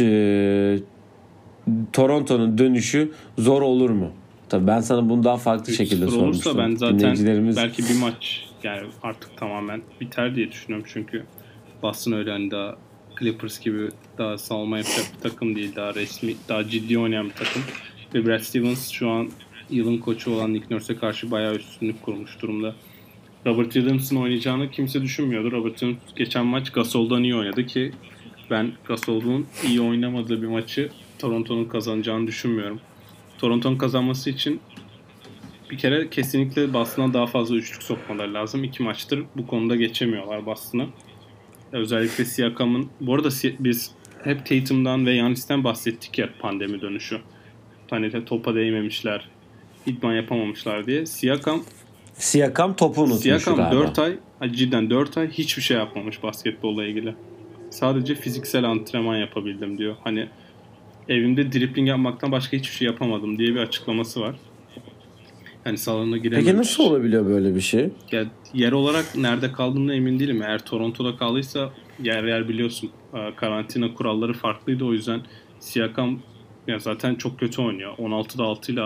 e, Toronto'nun dönüşü zor olur mu? Tabii ben sana bunu daha farklı şekilde 3-0 sormuştum. olursa ben zaten Dinleyicilerimiz belki bir maç yani artık tamamen biter diye düşünüyorum çünkü Boston öyle hani daha Clippers gibi daha savunma yapacak bir takım değil. Daha resmi, daha ciddi oynayan bir takım. Ve Brad Stevens şu an yılın koçu olan Nick Nurse'e karşı bayağı üstünlük kurmuş durumda. Robert Williams'ın oynayacağını kimse düşünmüyordu. Robert Williams geçen maç Gasol'dan iyi oynadı ki ben Gasol'un iyi oynamadığı bir maçı Toronto'nun kazanacağını düşünmüyorum. Toronto'nun kazanması için bir kere kesinlikle Boston'a daha fazla üçlük sokmaları lazım. İki maçtır bu konuda geçemiyorlar Boston'ı. Özellikle Siakam'ın... Bu arada biz hep Tatum'dan ve Yanis'ten bahsettik ya pandemi dönüşü. Hani de topa değmemişler, idman yapamamışlar diye. Siakam, Siakam topu unutmuş Siakam galiba. 4 ay, cidden 4 ay hiçbir şey yapmamış basketbolla ilgili. Sadece fiziksel antrenman yapabildim diyor. Hani evimde dribbling yapmaktan başka hiçbir şey yapamadım diye bir açıklaması var. Yani salona girememiş. Peki nasıl olabiliyor böyle bir şey? Ya, yer olarak nerede kaldığımda emin değilim. Eğer Toronto'da kaldıysa yer yer biliyorsun e, karantina kuralları farklıydı. O yüzden Siakam ya zaten çok kötü oynuyor. 16'da 6 ile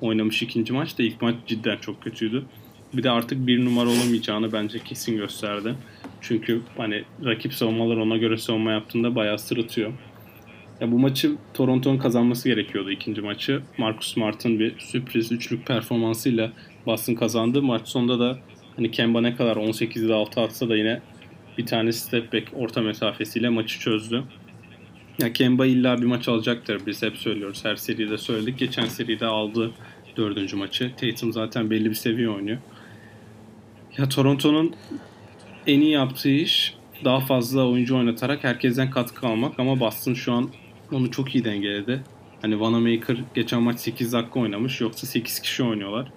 oynamış ikinci maç da ilk maç cidden çok kötüydü. Bir de artık bir numara olamayacağını bence kesin gösterdi. Çünkü hani rakip savunmalar ona göre savunma yaptığında bayağı sırıtıyor. Ya bu maçı Toronto'nun kazanması gerekiyordu ikinci maçı. Marcus Smart'ın bir sürpriz üçlük performansıyla Boston kazandı. Maç sonunda da hani Kemba ne kadar 18'de 6 atsa da yine bir tane step back orta mesafesiyle maçı çözdü. Ya Kemba illa bir maç alacaktır. Biz hep söylüyoruz. Her seride söyledik. Geçen seride aldı dördüncü maçı. Tatum zaten belli bir seviye oynuyor. Ya Toronto'nun en iyi yaptığı iş daha fazla oyuncu oynatarak herkesten katkı almak ama Boston şu an onu çok iyi dengeledi. Hani Vanamaker geçen maç 8 dakika oynamış yoksa 8 kişi oynuyorlar.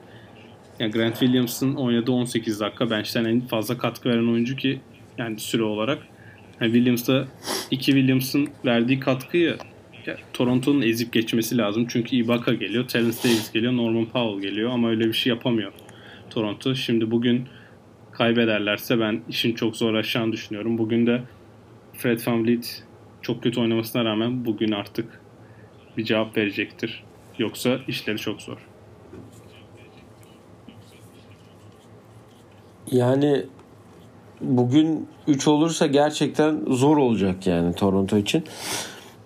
Yani Grant Williams'ın oynadığı 18 dakika bench'ten en fazla katkı veren oyuncu ki yani süre olarak. Yani Williams'da iki Williams'ın verdiği katkıyı Toronto'nun ezip geçmesi lazım. Çünkü Ibaka geliyor, Terence Davis geliyor, Norman Powell geliyor ama öyle bir şey yapamıyor Toronto. Şimdi bugün kaybederlerse ben işin çok zorlaşacağını düşünüyorum. Bugün de Fred VanVleet çok kötü oynamasına rağmen bugün artık bir cevap verecektir. Yoksa işleri çok zor. Yani bugün 3 olursa gerçekten zor olacak yani Toronto için.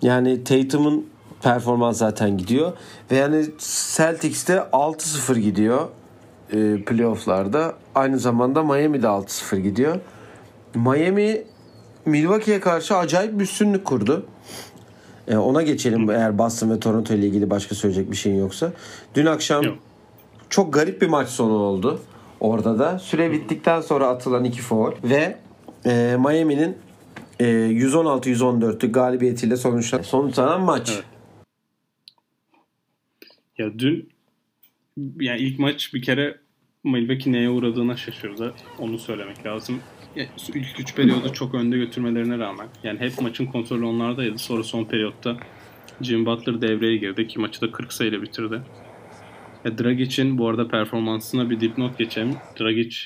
Yani Tatum'un performans zaten gidiyor. Ve yani Celtics'te 6-0 gidiyor e, playofflarda. Aynı zamanda Miami'de 6-0 gidiyor. Miami Milwaukee'ye karşı acayip bir üstünlük kurdu. E, ona geçelim eğer Boston ve Toronto ile ilgili başka söyleyecek bir şeyin yoksa. Dün akşam Yok. çok garip bir maç sonu oldu. Orada da süre bittikten sonra atılan iki foul ve e, Miami'nin e, 116-114'lük galibiyetiyle sonuçlanan sonuçlanan maç. Evet. Ya dün yani ilk maç bir kere Milwaukee neye uğradığına şaşırdı. Onu söylemek lazım. Ya, ilk 3 periyodu çok önde götürmelerine rağmen yani hep maçın kontrolü onlardaydı. Sonra son periyotta Jim Butler devreye girdi ki maçı da 40 sayıyla bitirdi. E, Dragic'in bu arada performansına bir dipnot geçelim. Dragic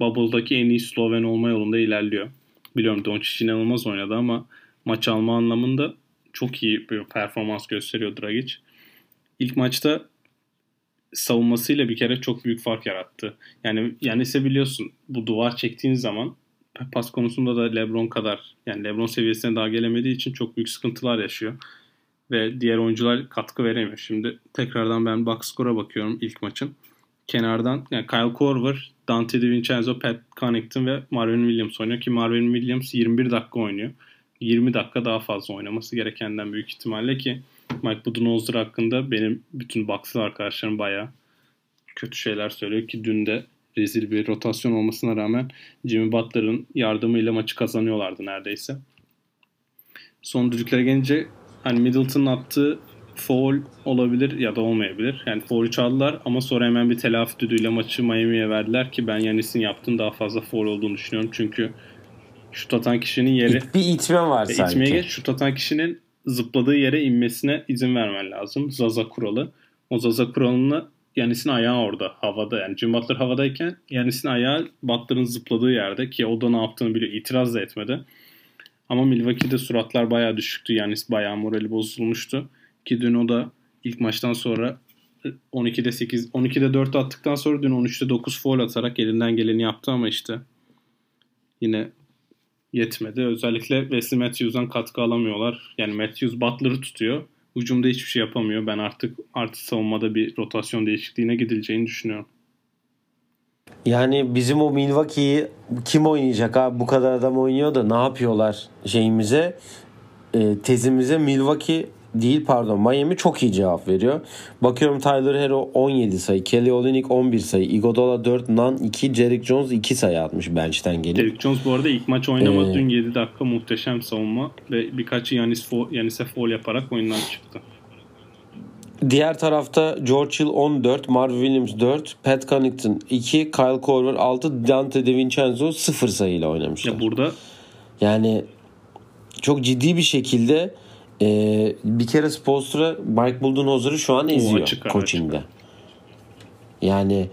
Bubble'daki en iyi Sloven olma yolunda ilerliyor. Biliyorum Doncic inanılmaz oynadı ama maç alma anlamında çok iyi bir performans gösteriyor Dragic. İlk maçta savunmasıyla bir kere çok büyük fark yarattı. Yani yani ise biliyorsun bu duvar çektiğin zaman pas konusunda da LeBron kadar yani LeBron seviyesine daha gelemediği için çok büyük sıkıntılar yaşıyor. Ve diğer oyuncular katkı veremiyor. Şimdi tekrardan ben box score'a bakıyorum ilk maçın. Kenardan yani Kyle Korver, Dante DiVincenzo, Pat Connaughton ve Marvin Williams oynuyor ki Marvin Williams 21 dakika oynuyor. 20 dakika daha fazla oynaması gerekenden büyük ihtimalle ki Mike Budenholzer hakkında benim bütün Bucks'lı arkadaşlarım bayağı kötü şeyler söylüyor ki dün de rezil bir rotasyon olmasına rağmen Jimmy Butler'ın yardımıyla maçı kazanıyorlardı neredeyse. Son düdüklere gelince hani Middleton'ın attığı foul olabilir ya da olmayabilir. Yani foul'ü çaldılar ama sonra hemen bir telafi düdüğüyle maçı Miami'ye verdiler ki ben Yanis'in yaptığın daha fazla foul olduğunu düşünüyorum. Çünkü şut atan kişinin yeri... Bir itme var e, sanki. İtmeye geç. Şut atan kişinin zıpladığı yere inmesine izin vermen lazım. Zaza kuralı. O Zaza kuralını Yanis'in ayağı orada havada yani Jim Butler havadayken Yanis'in ayağı Butler'ın zıpladığı yerde ki o da ne yaptığını biliyor. İtiraz da etmedi. Ama Milwaukee'de suratlar bayağı düşüktü. Yanis bayağı morali bozulmuştu. Ki dün o da ilk maçtan sonra 12'de 8, 12'de 4 attıktan sonra dün 13'te 9 foul atarak elinden geleni yaptı ama işte yine yetmedi. Özellikle Wesley Matthews'dan katkı alamıyorlar. Yani Matthews Butler'ı tutuyor. Hücumda hiçbir şey yapamıyor. Ben artık artık savunmada bir rotasyon değişikliğine gidileceğini düşünüyorum. Yani bizim o Milwaukee'yi kim oynayacak abi? Bu kadar adam oynuyor da ne yapıyorlar şeyimize? E, tezimize Milwaukee değil pardon Miami çok iyi cevap veriyor. Bakıyorum Tyler Hero 17 sayı, Kelly Olynyk 11 sayı, Iguodala 4, Nan 2, Jerick Jones 2 sayı atmış bench'ten gelip. Jerick Jones bu arada ilk maç oynamadı. Ee, Dün 7 dakika muhteşem savunma ve birkaç Yanis Yanis'e foul yaparak oyundan çıktı. Diğer tarafta George Hill 14, Marv Williams 4, Pat Connaughton 2, Kyle Korver 6, Dante DiVincenzo 0 sayıyla oynamışlar. Ya burada yani çok ciddi bir şekilde ee, bir kere Spolstra Mike Budenholzer'ı şu an eziyor açık, coaching'de. Açık. Yani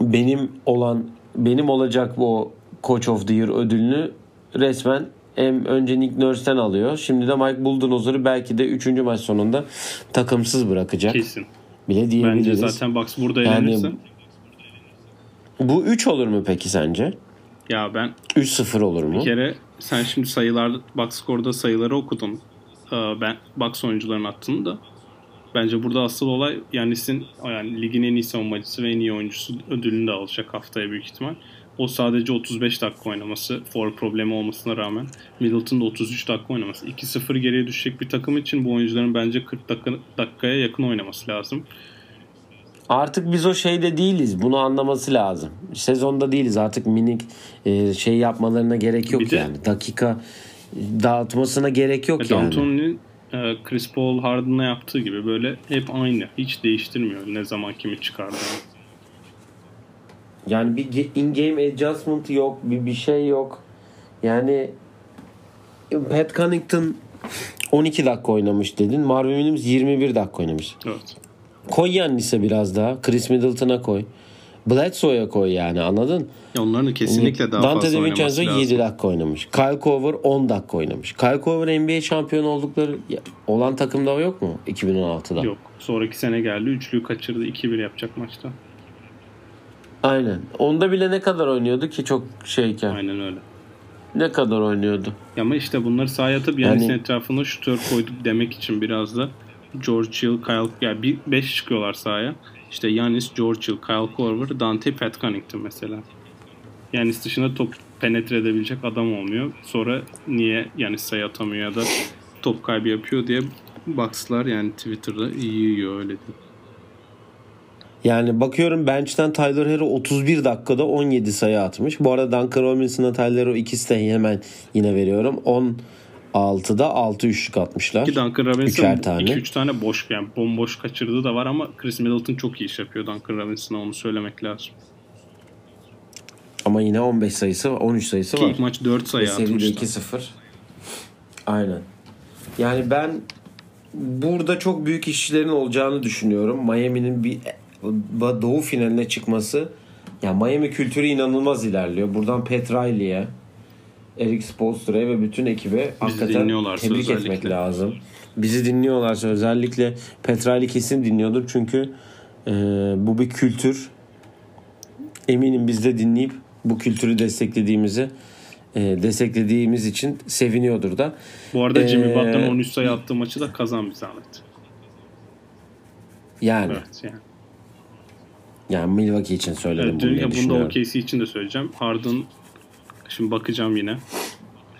benim olan benim olacak bu Coach of the Year ödülünü resmen hem önce Nick Nurse'ten alıyor. Şimdi de Mike Budenholzer'ı belki de 3. maç sonunda takımsız bırakacak. Kesin. Bile diyebiliriz. Bence zaten Bucks burada yani, Bu 3 olur mu peki sence? Ya ben 3-0 olur mu? Bir kere sen şimdi sayılar box score'da sayıları okudun. Ee, ben box oyuncuların attığını da. Bence burada asıl olay Yanis'in yani ligin en iyi savunmacısı ve en iyi oyuncusu ödülünü de alacak haftaya büyük ihtimal. O sadece 35 dakika oynaması, for problemi olmasına rağmen Middleton'da 33 dakika oynaması. 2-0 geriye düşecek bir takım için bu oyuncuların bence 40 dakika, dakikaya yakın oynaması lazım. Artık biz o şeyde değiliz. Bunu anlaması lazım. Sezonda değiliz. Artık minik e, şey yapmalarına gerek yok bir yani. De, Dakika dağıtmasına gerek yok e, yani. D'Antoni'nin e, Chris Paul Harden'la yaptığı gibi böyle hep aynı. Hiç değiştirmiyor ne zaman kimi çıkardığını. Yani bir in-game adjustment yok. Bir, bir şey yok. Yani Pat Connaughton 12 dakika oynamış dedin. Marvin Williams 21 dakika oynamış. Evet. Koy Yannis'e biraz daha. Chris Middleton'a koy. Bledsoe'ya koy yani anladın? Ya onların kesinlikle daha Dante fazla oynaması lazım. Dante 7 dakika oynamış. Kyle Korver 10 dakika oynamış. Kyle Korver NBA şampiyon oldukları olan takımda yok mu 2016'da? Yok. Sonraki sene geldi. Üçlüyü kaçırdı. 2-1 yapacak maçta. Aynen. Onda bile ne kadar oynuyordu ki çok şeyken. Aynen öyle. Ne kadar oynuyordu. Ama işte bunları sahaya atıp yani etrafına şutör koyduk demek için biraz da George Hill, Kyle yani 5 çıkıyorlar sahaya. İşte Yanis, George Hill, Kyle Korver, Dante, Pat mesela. Yanis dışında top penetre edebilecek adam olmuyor. Sonra niye Yanis sayı atamıyor ya da top kaybı yapıyor diye Bucks'lar yani Twitter'da iyi yiyor öyle diyeyim. Yani bakıyorum bench'ten Tyler Hero 31 dakikada 17 sayı atmış. Bu arada Duncan Robinson'a Tyler Hero ikisi de hemen yine veriyorum. 16'da 6 üçlük atmışlar. Ki Duncan Robinson Üçer tane. 2-3 tane boş yani bomboş kaçırdığı da var ama Chris Middleton çok iyi iş yapıyor Duncan Robinson'a onu söylemek lazım. Ama yine 15 sayısı 13 sayısı Ki var. ilk maç 4 sayı Seride atmıştı. 2-0. Aynen. Yani ben burada çok büyük işlerin olacağını düşünüyorum. Miami'nin bir doğu finaline çıkması ya Miami kültürü inanılmaz ilerliyor. Buradan Pat Riley'e, Eric Spoelstra'ya ve bütün ekibe hakikaten dinliyorlarsa tebrik özellikle. etmek lazım. Bizi dinliyorlarsa özellikle Pat Riley kesin dinliyordur çünkü e, bu bir kültür. Eminim biz de dinleyip bu kültürü desteklediğimizi e, desteklediğimiz için seviniyordur da. Bu arada Jimmy Ee, Butler'ın 13 sayı attığı maçı da kazan bir zahmet. Yani Evet yani. yani Milwaukee için söyledim Evet, bunu bunu da. OKC için de söyleyeceğim. Harden şimdi bakacağım yine.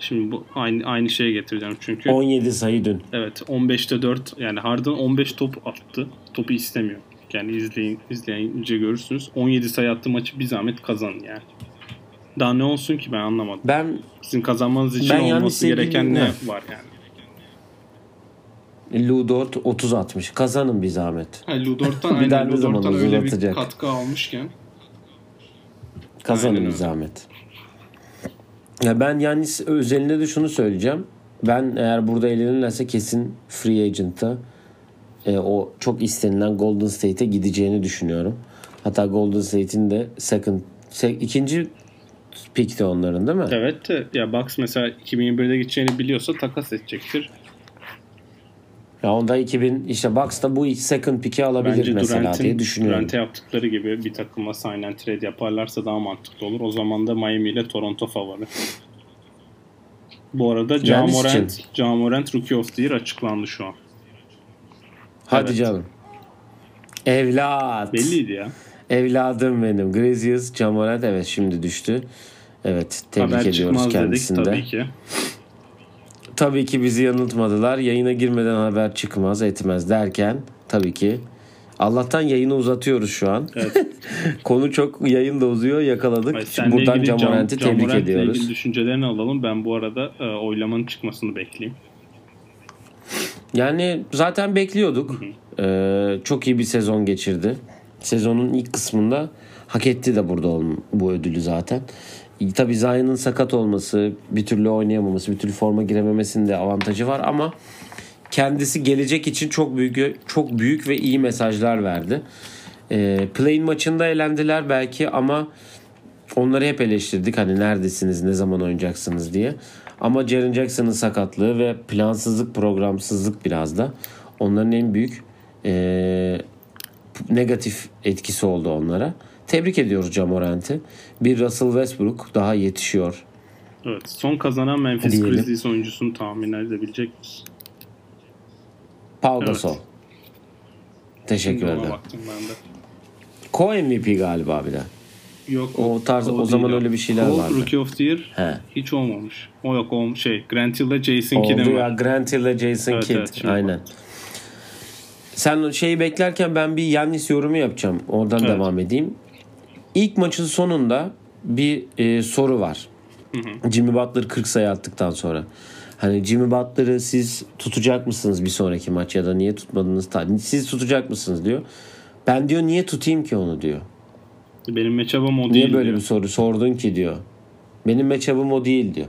Şimdi bu aynı aynı şeye getireceğim çünkü. 17 sayı dün. Evet 15'te 4 yani Harden 15 top attı. Topu istemiyor. Yani izleyin izleyince görürsünüz. 17 sayı attı maçı bir zahmet kazanın yani. Daha ne olsun ki ben anlamadım. Ben Sizin kazanmanız için Ben olması gereken ne var yani? Lou Dort 30 atmış. Kazanın bir zahmet. Ha, Ludort'tan [laughs] Bir aynen Ludort'tan öyle bir uzatacak? katkı almışken Kazanın Aynen bir zahmet. Ya ben yani özelinde de şunu söyleyeceğim. Ben eğer burada elenirlerse kesin free agent'ta e, o çok istenilen Golden State'e gideceğini düşünüyorum. Hatta Golden State'in de second se- ikinci pick'te onların değil mi? Evet de ya Bucks mesela 2021'de gideceğini biliyorsa takas edecektir. Ya onda 2000 işte Bucks da bu second pick'i alabilir Bence mesela diye Durant'in düşünüyorum. Durant'e yaptıkları gibi bir takıma sign and trade yaparlarsa daha mantıklı olur. O zaman da Miami ile Toronto favori. Bu arada Ja Morant, için. Ja Morant Rookie of the Year açıklandı şu an. Hadi Evet. canım. Evlat. Belliydi ya. Evladım benim. Grazius Camorant evet şimdi düştü. Evet tebrik Haber ediyoruz dedik kendisini de. tabii ki. Tabii ki bizi yanıltmadılar. Yayına girmeden haber çıkmaz etmez derken tabii ki Allah'tan yayını uzatıyoruz şu an. Evet. [laughs] Konu çok yayın da uzuyor yakaladık. Ay, seninle Buradan Camorant'i Cam tebrik Morant'le ediyoruz. ilgili düşüncelerini alalım. Ben bu arada e, oylamanın çıkmasını bekleyeyim. Yani zaten bekliyorduk. Ee, çok iyi bir sezon geçirdi. Sezonun ilk kısmında hak etti de burada olm- bu ödülü zaten. Tabii Zion'ın sakat olması, bir türlü oynayamaması, bir türlü forma girememesinin de avantajı var ama kendisi gelecek için çok büyük çok büyük ve iyi mesajlar verdi. Ee, Play-in maçında elendiler belki ama onları hep eleştirdik. Hani neredesiniz, ne zaman oynayacaksınız diye. Ama Jaren Jackson'ın sakatlığı ve plansızlık, programsızlık biraz da onların en büyük eee, negatif etkisi oldu onlara. Tebrik ediyoruz Jamorant'i. Bir Russell Westbrook daha yetişiyor. Evet. Son kazanan Memphis. Grizzlies oyuncusunu tahmin edebilecek misin? Pau Evet. Gasol. Teşekkür ederim. Co-MVP galiba bir de. Yok O tarz- o zaman değil öyle bir şeyler Cole vardı. Rookie of the Year He. hiç olmamış. O yok o şey Grant Hill ile Jason Kidd'in Oldu ya. Grant Hill ile Jason Evet, Kidd. evet, Aynen. Sen şeyi beklerken ben bir Yannis yorumu yapacağım. Oradan Evet. devam edeyim. İlk maçın sonunda bir e, soru var. Jimmy Butler 40 sayı attıktan sonra. Hani Jimmy Butler'ı siz tutacak mısınız bir sonraki maç ya da niye tutmadınız? Siz tutacak mısınız diyor. Ben diyor niye tutayım ki onu diyor. Benim matchup'ım o Niye değil böyle diyor. bir soru sordun ki diyor. Benim matchup'ım o değil diyor.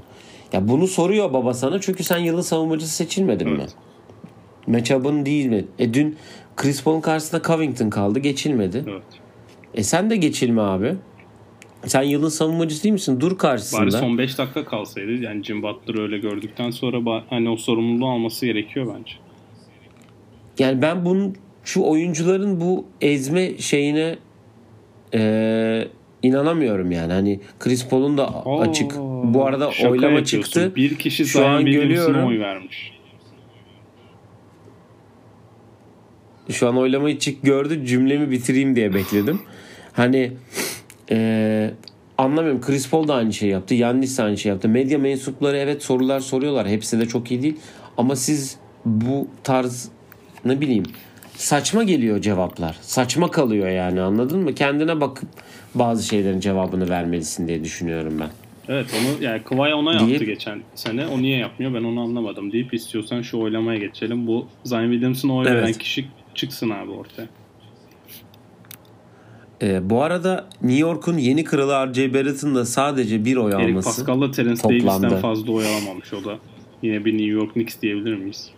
Ya bunu soruyor baba sana çünkü sen yılın savunmacısı seçilmedin mi? Evet. Matchup'ın değil mi? E dün Chris Paul'un karşısında Covington kaldı geçilmedi. Evet. E sen de geçilme abi. Sen yılın savunmacısı değil misin? Dur karşısında. Bari son 5 dakika kalsaydı yani Jim Butler'ı öyle gördükten sonra hani o sorumluluğu alması gerekiyor bence. Yani ben bunun şu oyuncuların bu ezme şeyine e, inanamıyorum yani. Hani Chris Paul'un da Aa, açık. Bu arada oylama çıktı. Bir kişi Şu an görüyorum. oy vermiş. Şu an oylamayı çık gördü cümlemi bitireyim diye bekledim. Hani eee, anlamıyorum Chris Paul da aynı şey yaptı. Yannis de aynı şey yaptı. Medya mensupları evet sorular soruyorlar. Hepsi de çok iyi değil. Ama siz bu tarz ne bileyim saçma geliyor cevaplar. Saçma kalıyor yani anladın mı? Kendine bakıp bazı şeylerin cevabını vermelisin diye düşünüyorum ben. Evet onu yani Kıvay ona yaptı Deyip- geçen sene. O niye yapmıyor ben onu anlamadım deyip istiyorsan şu oylamaya geçelim. Bu Zion Williamson'a oy veren Evet. kişi çıksın abi ortaya. Ee, bu arada New York'un yeni kralı R.J. Barrett'ın da sadece bir oy Eric alması. Pascal'la Terence toplamda. Davis'ten fazla oy alamamış o da. Yine bir New York Knicks diyebilir miyiz?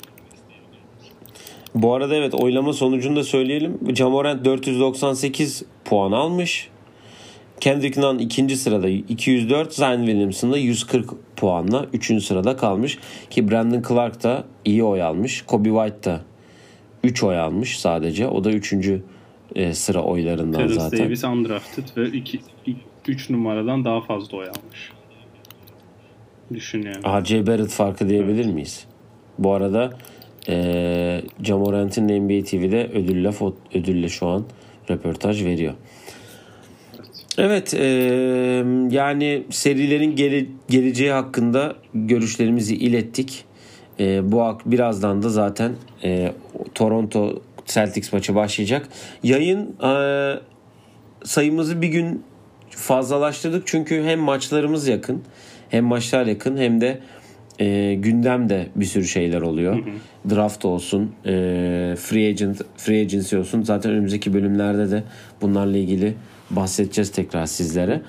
Bu arada evet oylama sonucunu da söyleyelim. Jamorant 498 puan almış. Kendrick Nunn ikinci sırada 204. Zion Williamson da 140 puanla 3. sırada kalmış. Ki Brandon Clark da iyi oy almış. Kobe White da 3 oy almış sadece. O da 3. sıra oylarından Terence zaten. Davis undrafted ve 3 numaradan daha fazla oy almış. Düşün yani. R.J. Barrett farkı diyebilir miyiz? Bu arada eee Jamorant'in NBA TV'de ödülle, ödülle şu an röportaj veriyor. Evet eee, yani serilerin gele- geleceği hakkında görüşlerimizi ilettik. Eee, bu birazdan da zaten eee, Toronto Celtics maçı başlayacak. Yayın eee, sayımızı bir gün fazlalaştırdık çünkü hem maçlarımız yakın hem maçlar yakın hem de e, gündemde bir sürü şeyler oluyor. Draft olsun, e, free agent, free agency olsun. Zaten önümüzdeki bölümlerde de bunlarla ilgili bahsedeceğiz tekrar sizlere.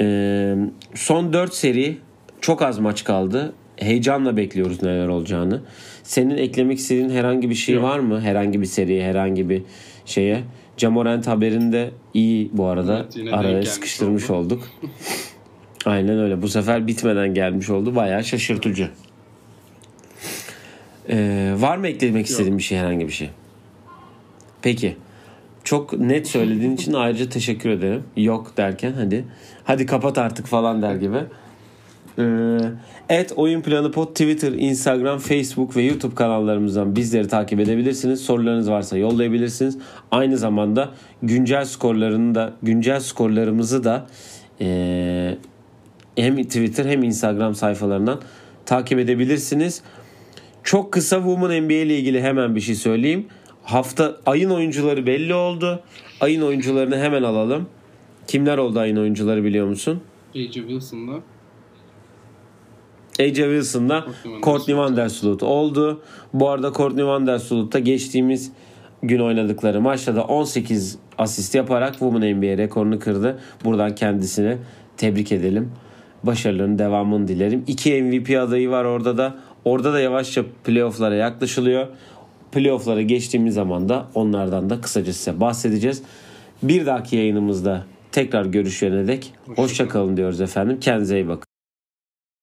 E, son 4 seri çok az maç kaldı. Heyecanla bekliyoruz neler olacağını. Senin eklemek istediğin herhangi bir şey Yok. var mı? Herhangi bir seriye, herhangi bir şeye. Camorant haberinde iyi bu arada. Evet, Araya sıkıştırmış oldu. olduk. [laughs] Aynen öyle. Bu sefer bitmeden gelmiş oldu. Bayağı şaşırtıcı. Ee, var mı eklemek istediğin bir şey herhangi bir şey? Peki. Çok net söylediğin için ayrıca teşekkür ederim. Yok derken hadi. Hadi kapat artık falan der gibi. Ee, et Oyun Planı Pod Twitter, Instagram, Facebook ve YouTube kanallarımızdan bizleri takip edebilirsiniz. Sorularınız varsa yollayabilirsiniz. Aynı zamanda güncel skorlarını da güncel skorlarımızı da ee, hem Twitter hem Instagram sayfalarından takip edebilirsiniz. Çok kısa Women NBA ile ilgili hemen bir şey söyleyeyim. Hafta ayın oyuncuları belli oldu. Ayın oyuncularını hemen alalım. Kimler oldu ayın oyuncuları biliyor musun? A.J. Wilson'la AJ Wilson'la Courtney Courtney Vandersloot oldu. Bu arada Courtney Vandersloot da geçtiğimiz gün oynadıkları maçta da 18 asist yaparak Women NBA rekorunu kırdı. Buradan kendisine tebrik edelim. Başarılarının devamını dilerim. İki MVP adayı var orada da. Orada da yavaşça playofflara yaklaşılıyor. Playofflara geçtiğimiz zaman da onlardan da kısaca size bahsedeceğiz. Bir dahaki yayınımızda tekrar görüşene dek hoşça kalın diyoruz efendim. Kendinize iyi bakın.